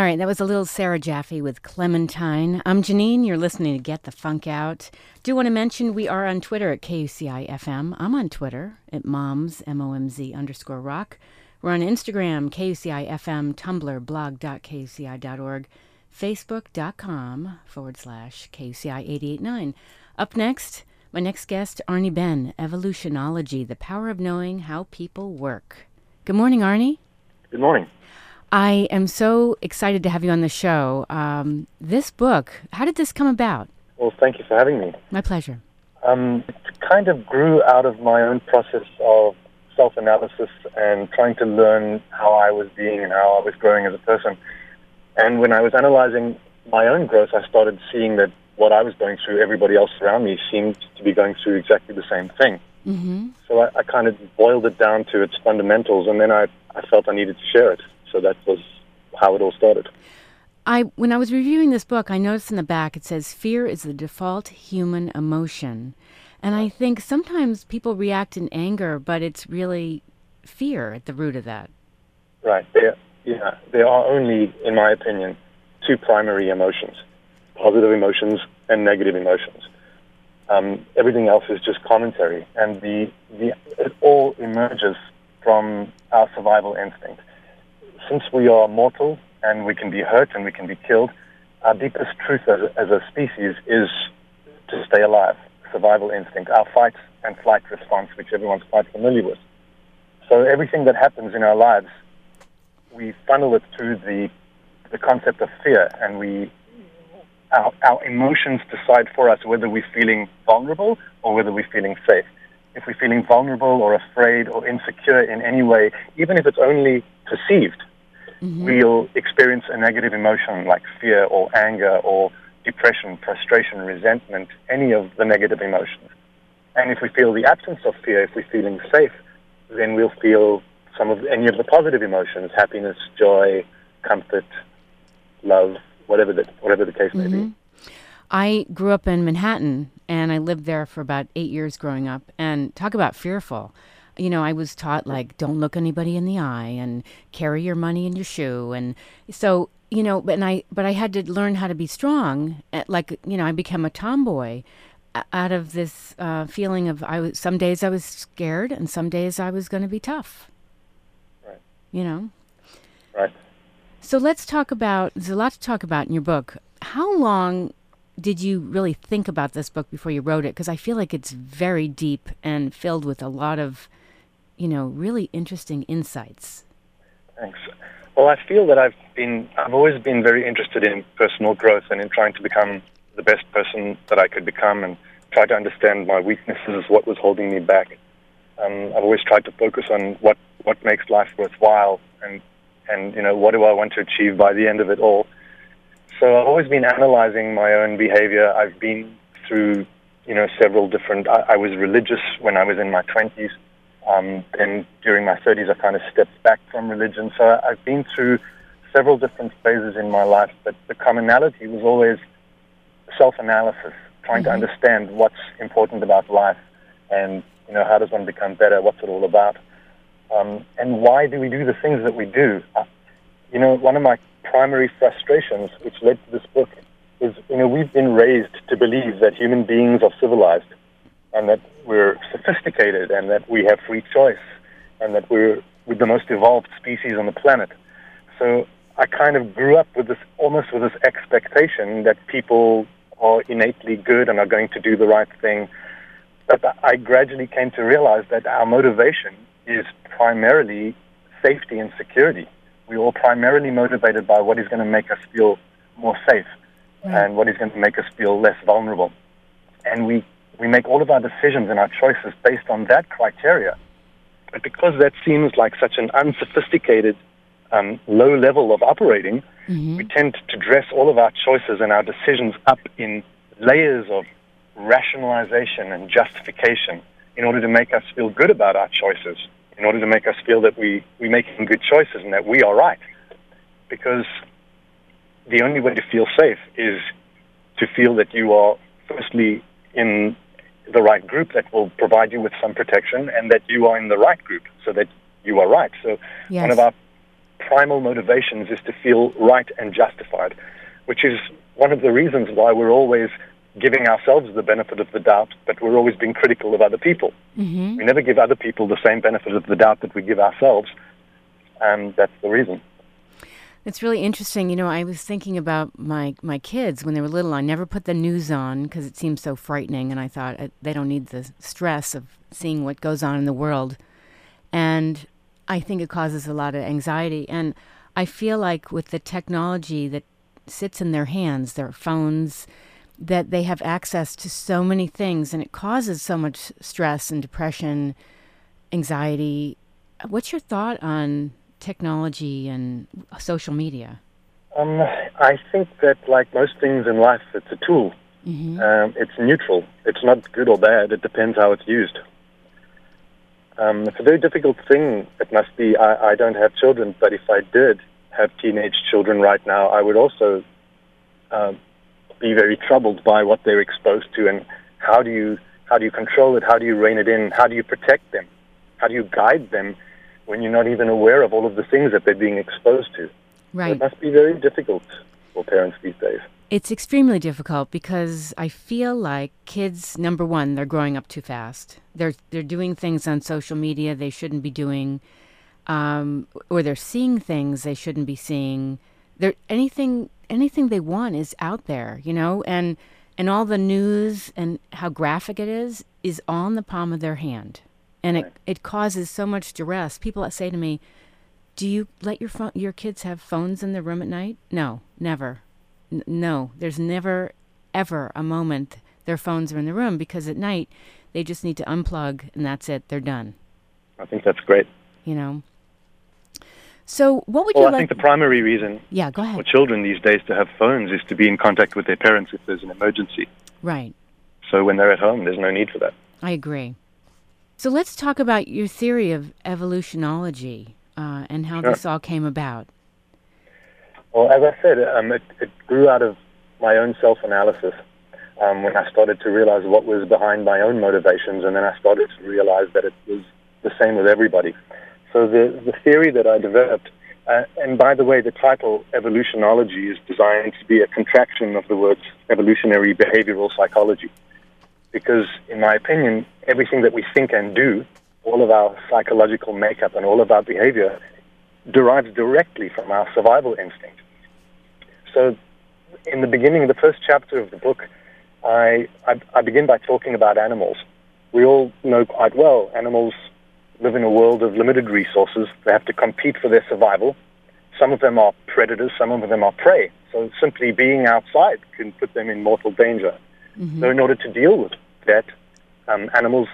All right, that was a little Sarah Jaffe with Clementine. I'm Janeane. You're listening to Get the Funk Out. Do want to mention we are on Twitter at KUCI FM. I'm on Twitter at moms, M O M Z underscore rock. We're on Instagram, KUCI FM, Tumblr, blog.kuci.org, Facebook.com forward slash KUCI 889. Up next, my next guest, Arnie Benn, Evolutionology, the power of knowing how people work. Good morning, Arnie. Good morning. I am so excited to have you on the show. Um, this book, how did this come about? Well, thank you for having me. My pleasure. Um, it kind of grew out of my own process of self analysis and trying to learn how I was being and how I was growing as a person. And when I was analyzing my own growth, I started seeing that what I was going through, everybody else around me seemed to be going through exactly the same thing. Mm-hmm. So I, I kind of boiled it down to its fundamentals, and then I, I felt I needed to share it. So that was how it all started. I when I was reviewing this book, I noticed in the back it says fear is the default human emotion. And I think sometimes people react in anger, but it's really fear at the root of that. Right. There, yeah. There are only, in my opinion, two primary emotions: positive emotions and negative emotions. Um, everything else is just commentary, and the, the it all emerges from our survival instinct since we are mortal and we can be hurt and we can be killed, our deepest truth as as a species is to stay alive, survival instinct, our fight and flight response, which everyone's quite familiar with. So everything that happens in our lives, we funnel it through the, the concept of fear, and we our, our emotions decide for us whether we're feeling vulnerable or whether we're feeling safe. If we're feeling vulnerable or afraid or insecure in any way, even if it's only perceived, mm-hmm. we'll experience a negative emotion like fear or anger or depression, frustration, resentment, any of the negative emotions. And if we feel the absence of fear, if we're feeling safe, then we'll feel some of any of the positive emotions, happiness, joy, comfort, love, whatever the, whatever the case may mm-hmm. be. I grew up in Manhattan and I lived there for about eight years growing up. And talk about fearful you know, I was taught like don't look anybody in the eye and carry your money in your shoe, and so you know, but and I but I had to learn how to be strong. Eh, like you know, I became a tomboy out of this uh, feeling of I was some days I was scared and some days I was going to be tough. Right. You know. Right. So let's talk about. There's a lot to talk about in your book. How long did you really think about this book before you wrote it? Because I feel like it's very deep and filled with a lot of you know, really interesting insights. Thanks. Well, I feel that I've been, I've always been very interested in personal growth and in trying to become the best person that I could become and try to understand my weaknesses, what was holding me back. Um, I've always tried to focus on what, what makes life worthwhile and, and, you know, what do I want to achieve by the end of it all. So I've always been analyzing my own behavior. I've been through, you know, several different, I, I was religious when I was in my 20s. Um, then during my 30s, I kind of stepped back from religion. So I've been through several different phases in my life, but the commonality was always self-analysis, trying mm-hmm. to understand what's important about life and, you know, how does one become better, what's it all about, um, and why do we do the things that we do. Uh, you know, one of my primary frustrations, which led to this book, is, you know, we've been raised to believe that human beings are civilized and that we're sophisticated and that we have free choice and that we're, we're the most evolved species on the planet. So I kind of grew up with this almost with this expectation that people are innately good and are going to do the right thing. But I gradually came to realize that our motivation is primarily safety and security. We're all primarily motivated by what is going to make us feel more safe mm. and what is going to make us feel less vulnerable. And we we make all of our decisions and our choices based on that criteria. But because that seems like such an unsophisticated, um, low level of operating, mm-hmm. we tend to dress all of our choices and our decisions up in layers of rationalization and justification in order to make us feel good about our choices, in order to make us feel that we, we're making good choices and that we are right. Because the only way to feel safe is to feel that you are firstly in the right group that will provide you with some protection and that you are in the right group so that you are right. So yes. one of our primal motivations is to feel right and justified, which is one of the reasons why we're always giving ourselves the benefit of the doubt, but we're always being critical of other people. Mm-hmm. We never give other people the same benefit of the doubt that we give ourselves, and that's the reason. It's really interesting. You know, I was thinking about my, my kids when they were little. I never put the news on because it seemed so frightening, and I thought uh, they don't need the stress of seeing what goes on in the world. And I think it causes a lot of anxiety. And I feel like with the technology that sits in their hands, their phones, that they have access to so many things, and it causes so much stress and depression, anxiety. What's your thought on technology and social media? Um, I think that, like most things in life, it's a tool. Mm-hmm. Um, it's neutral. It's not good or bad. It depends how it's used. Um, it's a very difficult thing. It must be. I, I don't have children, but if I did have teenage children right now, I would also uh, be very troubled by what they're exposed to, and how do you how do you control it? How do you rein it in? How do you protect them? How do you guide them when you're not even aware of all of the things that they're being exposed to? Right. It must be very difficult for parents these days. It's extremely difficult because I feel like kids, number one, they're growing up too fast. They're they're doing things on social media they shouldn't be doing, um, or they're seeing things they shouldn't be seeing. They're anything anything they want is out there, you know, and and all the news and how graphic it is is on the palm of their hand, and it it causes so much duress. People say to me, "Do you let your phone, your kids have phones in the room at night?" No, never. N- no, there's never, ever a moment their phones are in the room because at night they just need to unplug and that's it. They're done. I think that's great. You know. So, what would Well, you Well, I like? think the primary reason yeah, go ahead. for children these days to have phones is to be in contact with their parents if there's an emergency. Right, So when they're at home, there's no need for that. I agree. So let's talk about your theory of evolutionology uh, and how Sure. this all came about. Well, as I said, um, it, it grew out of my own self-analysis um, when I started to realize what was behind my own motivations, and then I started to realize that it was the same with everybody. So the, the theory that I developed, uh, and by the way, the title evolutionology is designed to be a contraction of the words evolutionary behavioral psychology. Because, in my opinion, everything that we think and do, all of our psychological makeup and all of our behavior, derives directly from our survival instinct. So, in the beginning, the first chapter of the book, I, I, I begin by talking about animals. We all know quite well animals live in a world of limited resources. They have to compete for their survival. Some of them are predators, some of them are prey. So simply being outside can put them in mortal danger. So in order to deal with that, um, animals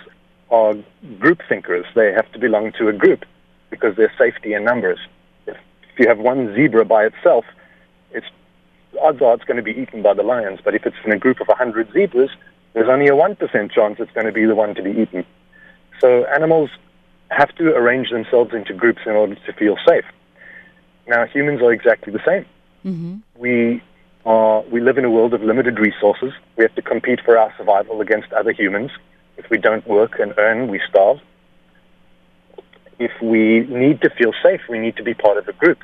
are group thinkers. They have to belong to a group because there's safety in numbers. If, if you have one zebra by itself, it's odds are it's going to be eaten by the lions. But if it's in a group of 100 zebras, there's only a 1% chance it's going to be the one to be eaten. So animals have to arrange themselves into groups in order to feel safe. Now, humans are exactly the same. Mm-hmm. We are we live in a world of limited resources. We have to compete for our survival against other humans. If we don't work and earn, we starve. If we need to feel safe, we need to be part of a group.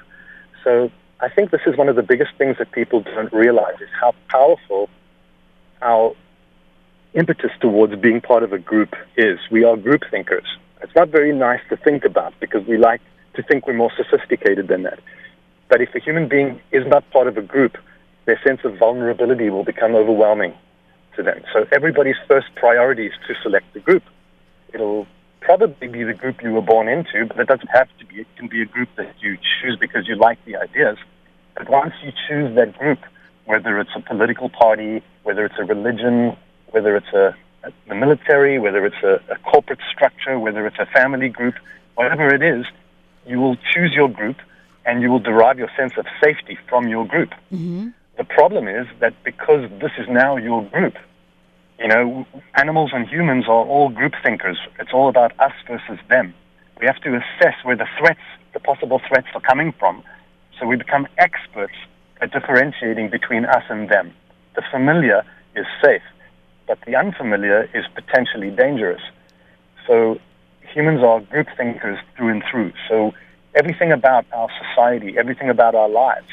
So I think this is one of the biggest things that people don't realize is how powerful our impetus towards being part of a group is. We are group thinkers. It's not very nice to think about because we like to think we're more sophisticated than that. But if a human being is not part of a group, their sense of vulnerability will become overwhelming to them. So everybody's first priority is to select the group. It'll probably be the group you were born into, but it doesn't have to be. It can be a group that you choose because you like the ideas. But once you choose that group, whether it's a political party, whether it's a religion, whether it's a, the military, whether it's a, a corporate structure, whether it's a family group, whatever it is, you will choose your group and you will derive your sense of safety from your group. Mm-hmm. The problem is that because this is now your group, you know, animals and humans are all group thinkers. It's all about us versus them. We have to assess where the threats, the possible threats, are coming from. So we become experts at differentiating between us and them. The familiar is safe, but the unfamiliar is potentially dangerous. So humans are group thinkers through and through. So everything about our society, everything about our lives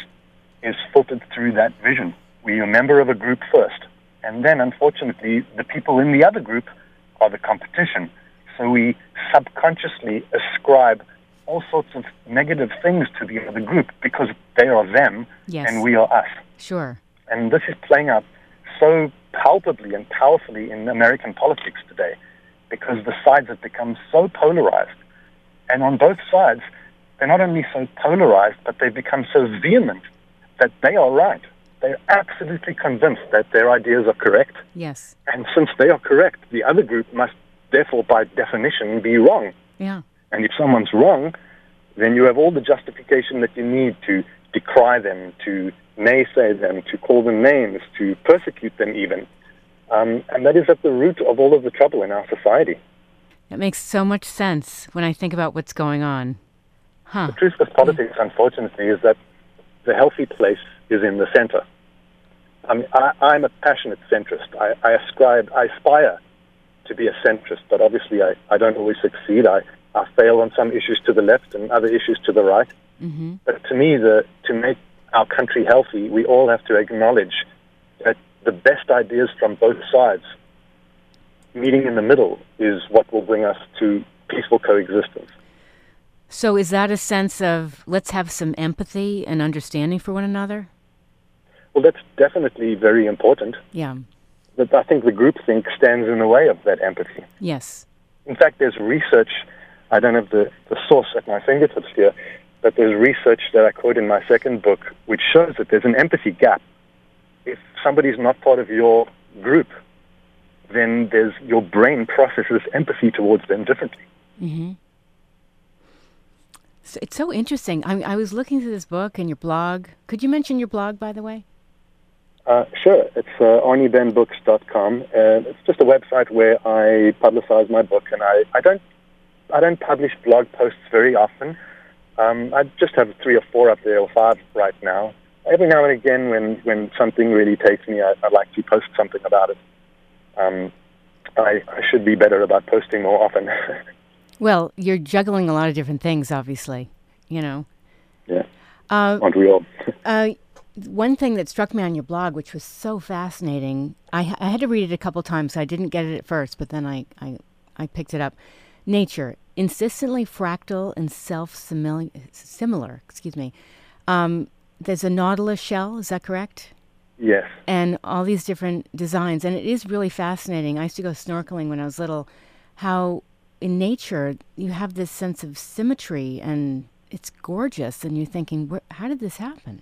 is filtered through that vision. We are a member of a group first, and then unfortunately, the people in the other group are the competition. So we subconsciously ascribe all sorts of negative things to the other group because they are them Yes. and we are us. Sure. And this is playing out so palpably and powerfully in American politics today because the sides have become so polarized. And on both sides, they're not only so polarized, but they've become so vehement that they are right. They're absolutely convinced that their ideas are correct. Yes. And since they are correct, the other group must therefore, by definition, be wrong. Yeah. And if someone's wrong, then you have all the justification that you need to decry them, to naysay them, to call them names, to persecute them even. Um, and that is at the root of all of the trouble in our society. It makes so much sense when I think about what's going on. Huh. The truth of politics, unfortunately, is that the healthy place is in the center. I mean, I, I'm a passionate centrist. I, I ascribe, I aspire to be a centrist, but obviously I, I don't always succeed. I, I fail on some issues to the left and other issues to the right. Mm-hmm. But to me, the, to make our country healthy, we all have to acknowledge that the best ideas from both sides meeting in the middle is what will bring us to peaceful coexistence. So, is that a sense of let's have some empathy and understanding for one another? Well, that's definitely very important. Yeah. But I think the groupthink stands in the way of that empathy. Yes. In fact, there's research, I don't have the, the source at my fingertips here, but there's research that I quote in my second book which shows that there's an empathy gap. If somebody's not part of your group, then there's your brain processes empathy towards them differently. Mm-hmm. It's so interesting. I, I was looking through this book and your blog. Could you mention your blog, by the way? Uh, sure. It's uh, arniebennbooks.com. Uh, it's just a website where I publicize my book, and I, I don't I don't publish blog posts very often. Um, I just have three or four up there, or five right now. Every now and again, when, when something really takes me, I, I like to post something about it. Um, I, I should be better about posting more often. Well, you're juggling a lot of different things, obviously. You know. yeah, Uh, aren't we all? Uh, one thing that struck me on your blog, which was so fascinating, I, I had to read it a couple times. So I didn't get it at first, but then I, I, I picked it up. Nature, insistently fractal and self-similar. Excuse me. Um, there's a nautilus shell. Is that correct? yes. and all these different designs. And it is really fascinating. I used to go snorkeling when I was little, how in nature you have this sense of symmetry and it's gorgeous. And you're thinking, how did this happen?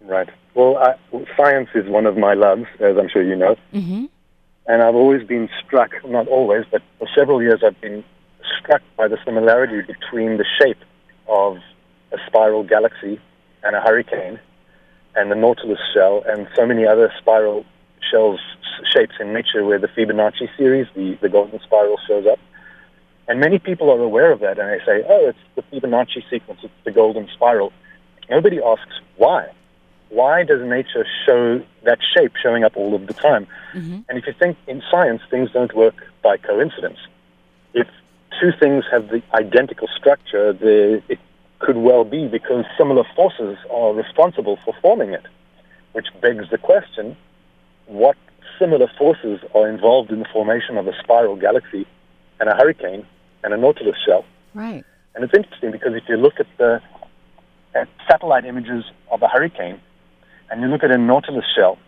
Right. Well, I, science is one of my loves, as I'm sure you know. Mm-hmm. And I've always been struck, not always, but for several years I've been struck by the similarity between the shape of a spiral galaxy and a hurricane and the Nautilus shell and so many other spiral shells shapes in nature where the Fibonacci series, the, the golden spiral, shows up. And many people are aware of that and they say, oh, it's the Fibonacci sequence, it's the golden spiral. Nobody asks why. Why does nature show that shape showing up all of the time? Mm-hmm. And if you think in science, things don't work by coincidence. If two things have the identical structure, the, it could well be because similar forces are responsible for forming it, which begs the question what similar forces are involved in the formation of a spiral galaxy and a hurricane and a Nautilus shell? Right. And it's interesting because if you look at the at satellite images of a hurricane and you look at a Nautilus shell,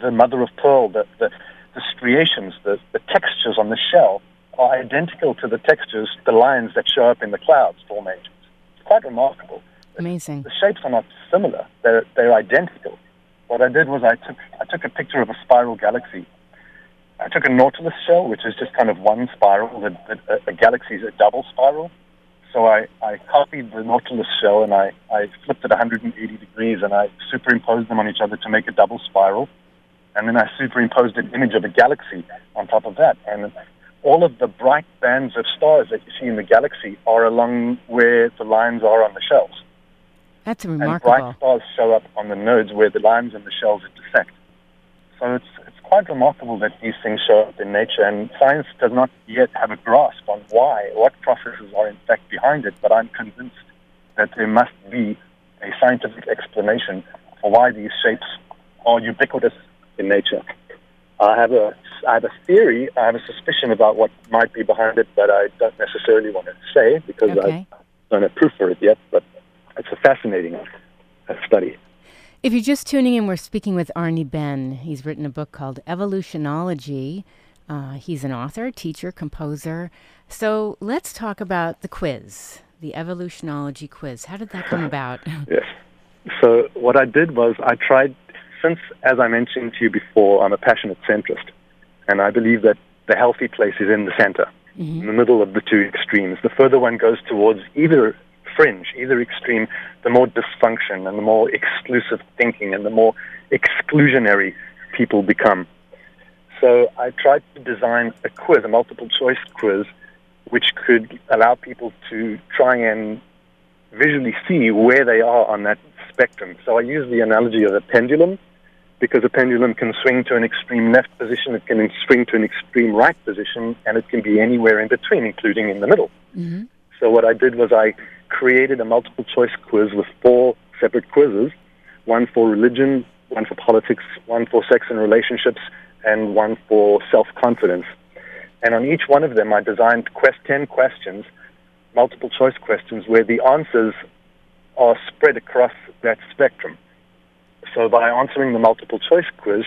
the mother of pearl, the, the, the striations, the, the textures on the shell are identical to the textures, the lines that show up in the clouds formations. It's quite remarkable. Amazing. The shapes are not similar; they're they're identical. What I did was I took I took a picture of a spiral galaxy. I took a Nautilus shell, which is just kind of one spiral. The, the, a galaxy is a double spiral. So I, I copied the Nautilus shell and I, I flipped it 180 degrees and I superimposed them on each other to make a double spiral. And then I superimposed an image of a galaxy on top of that. And all of the bright bands of stars that you see in the galaxy are along where the lines are on the shells. That's remarkable. And bright stars show up on the nodes where the lines and the shells intersect. So it's quite remarkable that these things show up in nature, and science does not yet have a grasp on why, what processes are in fact behind it, but I'm convinced that there must be a scientific explanation for why these shapes are ubiquitous in nature. I have a I have a theory, I have a suspicion about what might be behind it, but I don't necessarily want to say because Okay. I don't have proof for it yet. But it's a fascinating uh, study. If you're just tuning in, we're speaking with Arnie Benn. He's written a book called Evolutionology. Uh, he's an author, teacher, composer. So let's talk about the quiz, the Evolutionology quiz. How did that come about? Yes. So what I did was I tried, since as I mentioned to you before, I'm a passionate centrist, and I believe that the healthy place is in the center, in the middle of the two extremes. The further one goes towards either fringe, either extreme, the more dysfunction and the more exclusive thinking and the more exclusionary people become. So I tried to design a quiz, a multiple choice quiz, which could allow people to try and visually see where they are on that spectrum. So I use the analogy of a pendulum because a pendulum can swing to an extreme left position, it can swing to an extreme right position, and it can be anywhere in between, including in the middle. hmm So what I did was I created a multiple choice quiz with four separate quizzes, one for religion, one for politics, one for sex and relationships, and one for self-confidence. And on each one of them, I designed quest 10 questions, multiple choice questions, where the answers are spread across that spectrum. So by answering the multiple choice quiz,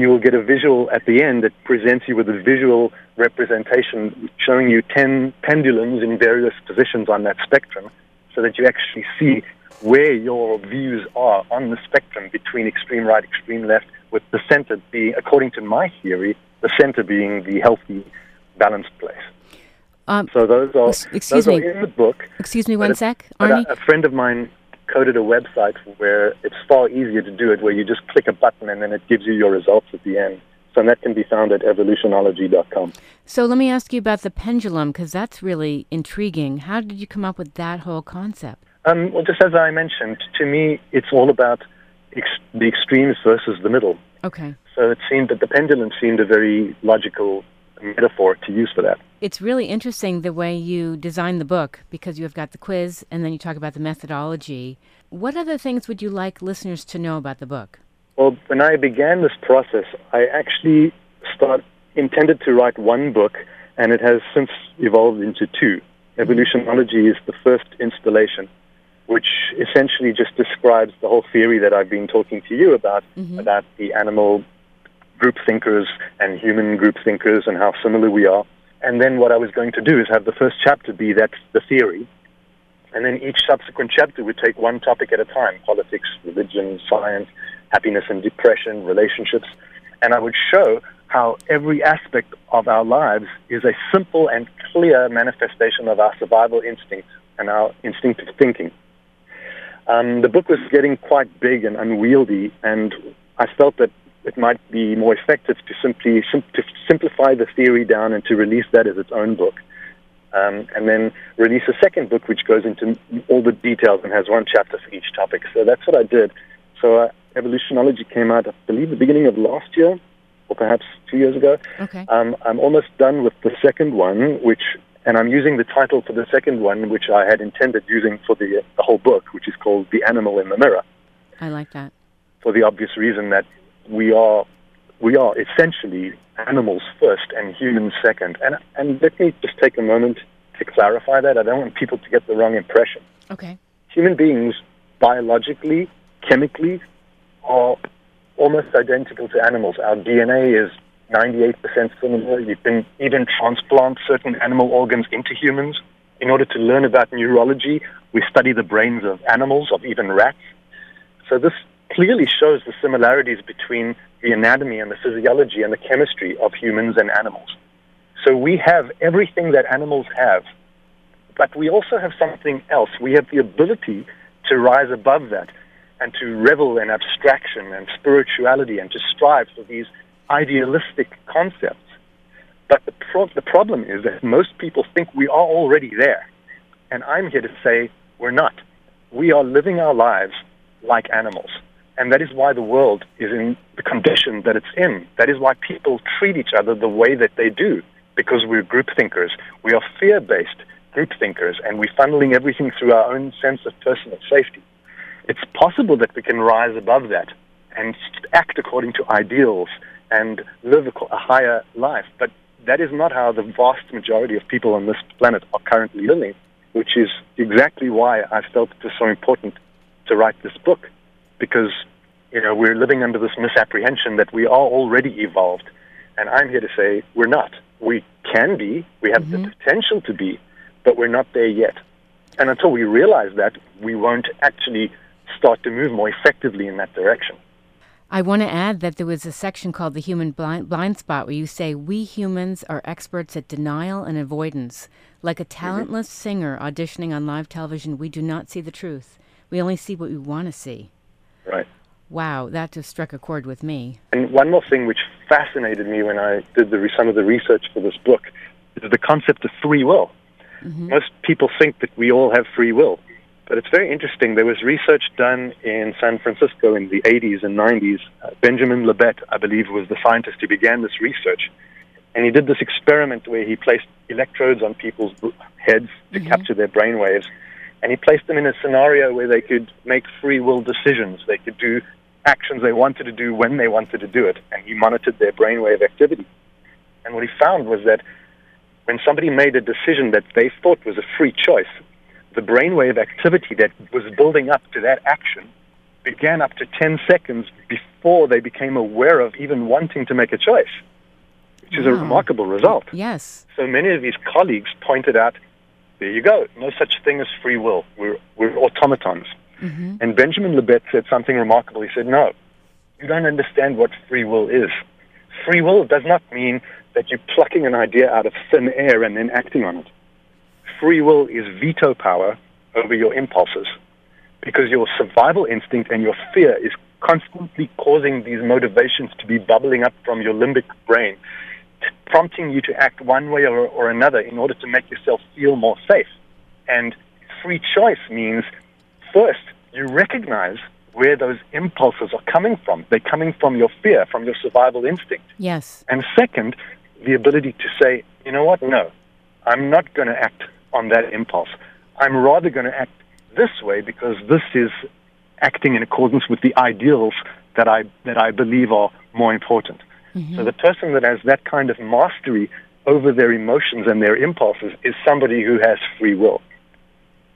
you will get a visual at the end that presents you with a visual representation showing you 10 pendulums in various positions on that spectrum so that you actually see where your views are on the spectrum between extreme right, extreme left, with the center being, according to my theory, the center being the healthy, balanced place. Um, So those are, excuse those me. are in the book. excuse me one sec, Arnie. a, a friend of mine coded a website where it's far easier to do it, where you just click a button and then it gives you your results at the end. So that can be found at evolutionology.com. So let me ask you about the pendulum because that's really intriguing. How did you come up with that whole concept? Um, well, just as I mentioned, to me, it's all about ex- the extremes versus the middle. Okay. So it seemed that the pendulum seemed a very logical metaphor to use for that. It's really interesting the way you design the book because you have got the quiz and then you talk about the methodology. What other things would you like listeners to know about the book? Well, when I began this process, I actually start, intended to write one book, and it has since evolved into two. Evolutionology is the first installation, which essentially just describes the whole theory that I've been talking to you about, mm-hmm. about the animal group thinkers and human group thinkers and how similar we are. And then what I was going to do is have the first chapter be that the theory, and then each subsequent chapter would take one topic at a time politics, religion, science, happiness and depression, relationships. And I would show how every aspect of our lives is a simple and clear manifestation of our survival instinct and our instinctive thinking. Um, the book was getting quite big and unwieldy, and I felt that it might be more effective to simply sim- to simplify the theory down and to release that as its own book um, and then release a second book which goes into all the details and has one chapter for each topic. So that's what I did. So uh, Evolutionology came out, I believe, the beginning of last year, or perhaps two years ago. Okay. Um, I'm almost done with the second one, which, and I'm using the title for the second one, which I had intended using for the, the whole book, which is called The Animal in the Mirror, I like that. for the obvious reason that we are we are essentially animals first and humans second. And and let me just take a moment to clarify that. I don't want people to get the wrong impression. Okay. Human beings, biologically, chemically, are almost identical to animals. Our DNA is 98% similar. You can even transplant certain animal organs into humans. In order to learn about neurology, we study the brains of animals, of even rats. So this clearly shows the similarities between the anatomy and the physiology and the chemistry of humans and animals. So we have everything that animals have, but we also have something else. We have the ability to rise above that and to revel in abstraction and spirituality and to strive for these idealistic concepts. But the, pro- the problem is that most people think we are already there. And I'm here to say we're not. We are living our lives like animals. And that is why the world is in the condition that it's in. That is why people treat each other the way that they do, because we're group thinkers. We are fear based. group thinkers and we're funneling everything through our own sense of personal safety. It's possible that we can rise above that and act according to ideals and live a higher life. But that is not how the vast majority of people on this planet are currently living, which is exactly why I felt it was so important to write this book, because you know we're living under this misapprehension that we are already evolved, and I'm here to say we're not. We can be, we have mm-hmm. the potential to be, but we're not there yet. And until we realize that, we won't actually start to move more effectively in that direction. I want to add that there was a section called the human blind, blind spot where you say, We humans are experts at denial and avoidance. Like a mm-hmm. talentless singer auditioning on live television, we do not see the truth. We only see what we want to see. Right. Wow, that just struck a chord with me. And one more thing which fascinated me when I did the, some of the research for this book is the concept of free will. Mm-hmm. Most people think that we all have free will. But it's very interesting. There was research done in San Francisco in the 80s and 90s. Uh, Benjamin Libet, I believe, was the scientist who began this research. And he did this experiment where he placed electrodes on people's heads to mm-hmm. capture their brain waves. And he placed them in a scenario where they could make free will decisions. They could do actions they wanted to do when they wanted to do it. And he monitored their brainwave activity. And what he found was that when somebody made a decision that they thought was a free choice, the brainwave activity that was building up to that action began up to 10 seconds before they became aware of even wanting to make a choice, which is wow. a remarkable result. Yes. So many of his colleagues pointed out, there you go, no such thing as free will. We're, we're automatons. Mm-hmm. And Benjamin Libet said something remarkable. He said, no, you don't understand what free will is. Free will does not mean that you're plucking an idea out of thin air and then acting on it free will is veto power over your impulses because your survival instinct and your fear is constantly causing these motivations to be bubbling up from your limbic brain, prompting you to act one way or, or another in order to make yourself feel more safe. And free choice means, first, you recognize where those impulses are coming from. They're coming from your fear, from your survival instinct. Yes. And second, the ability to say, you know what, no, I'm not going to act on that impulse. I'm rather going to act this way because this is acting in accordance with the ideals that I that I believe are more important. Mm-hmm. So the person that has that kind of mastery over their emotions and their impulses is somebody who has free will,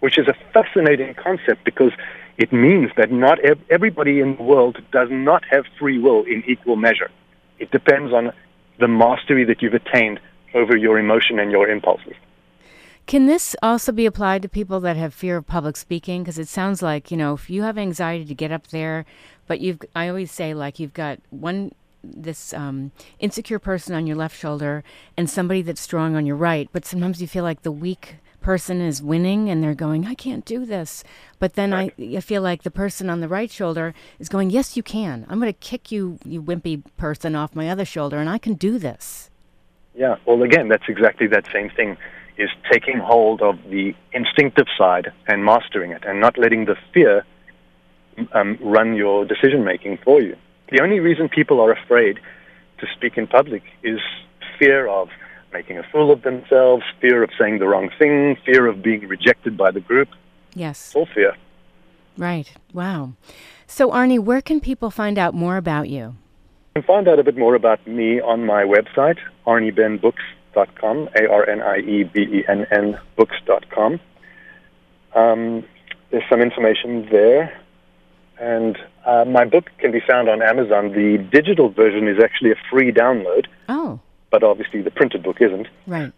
which is a fascinating concept because it means that not ev- everybody in the world does not have free will in equal measure. It depends on the mastery that you've attained over your emotion and your impulses. Can this also be applied to people that have fear of public speaking? Because it sounds like, you know, if you have anxiety to get up there, but you've, I always say, like, you've got one, this um, insecure person on your left shoulder and somebody that's strong on your right, but sometimes you feel like the weak person is winning and they're going, I can't do this. But then right. I, I feel like the person on the right shoulder is going, Yes, you can. I'm going to kick you, you wimpy person, off my other shoulder, and I can do this. Yeah, well, again, that's exactly that same thing is taking hold of the instinctive side and mastering it and not letting the fear um, run your decision making for you. The only reason people are afraid to speak in public is fear of making a fool of themselves, fear of saying the wrong thing, fear of being rejected by the group. Yes. All fear. Right. Wow. So, Arnie, where can people find out more about you? You can find out a bit more about me on my website, arniebennbooks.com arniebenn.com, A-R-N-I-E-B-E-N-N books.com. Um, there's some information there. And uh, my book can be found on Amazon. The digital version is actually a free download. Oh. But obviously the printed book isn't. Right.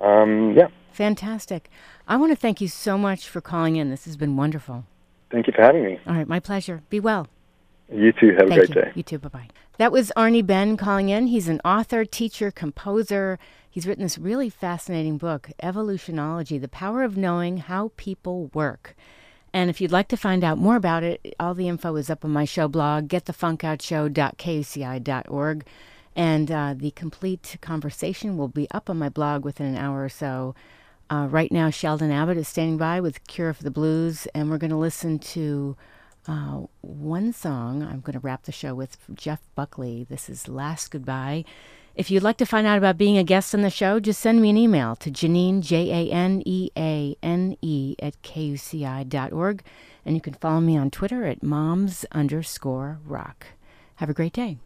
Um, yeah. Fantastic. I want to thank you so much for calling in. This has been wonderful. Thank you for having me. All right, my pleasure. Be well. You too. Have a great you. day. You too. Bye bye. That was Arnie Benn calling in. He's an author, teacher, composer. He's written this really fascinating book, Evolutionology The Power of Knowing How People Work. And if you'd like to find out more about it, all the info is up on my show blog, getthefunkoutshow.kuci.org. And uh, the complete conversation will be up on my blog within an hour or so. Uh, right now, Sheldon Abbott is standing by with Cure for the Blues, and we're going to listen to uh, one song I'm going to wrap the show with Jeff Buckley. This is Last Goodbye. If you'd like to find out about being a guest on the show, just send me an email to Janeane, J A N E A N E, at kuci.org. And you can follow me on Twitter at moms underscore rock. Have a great day.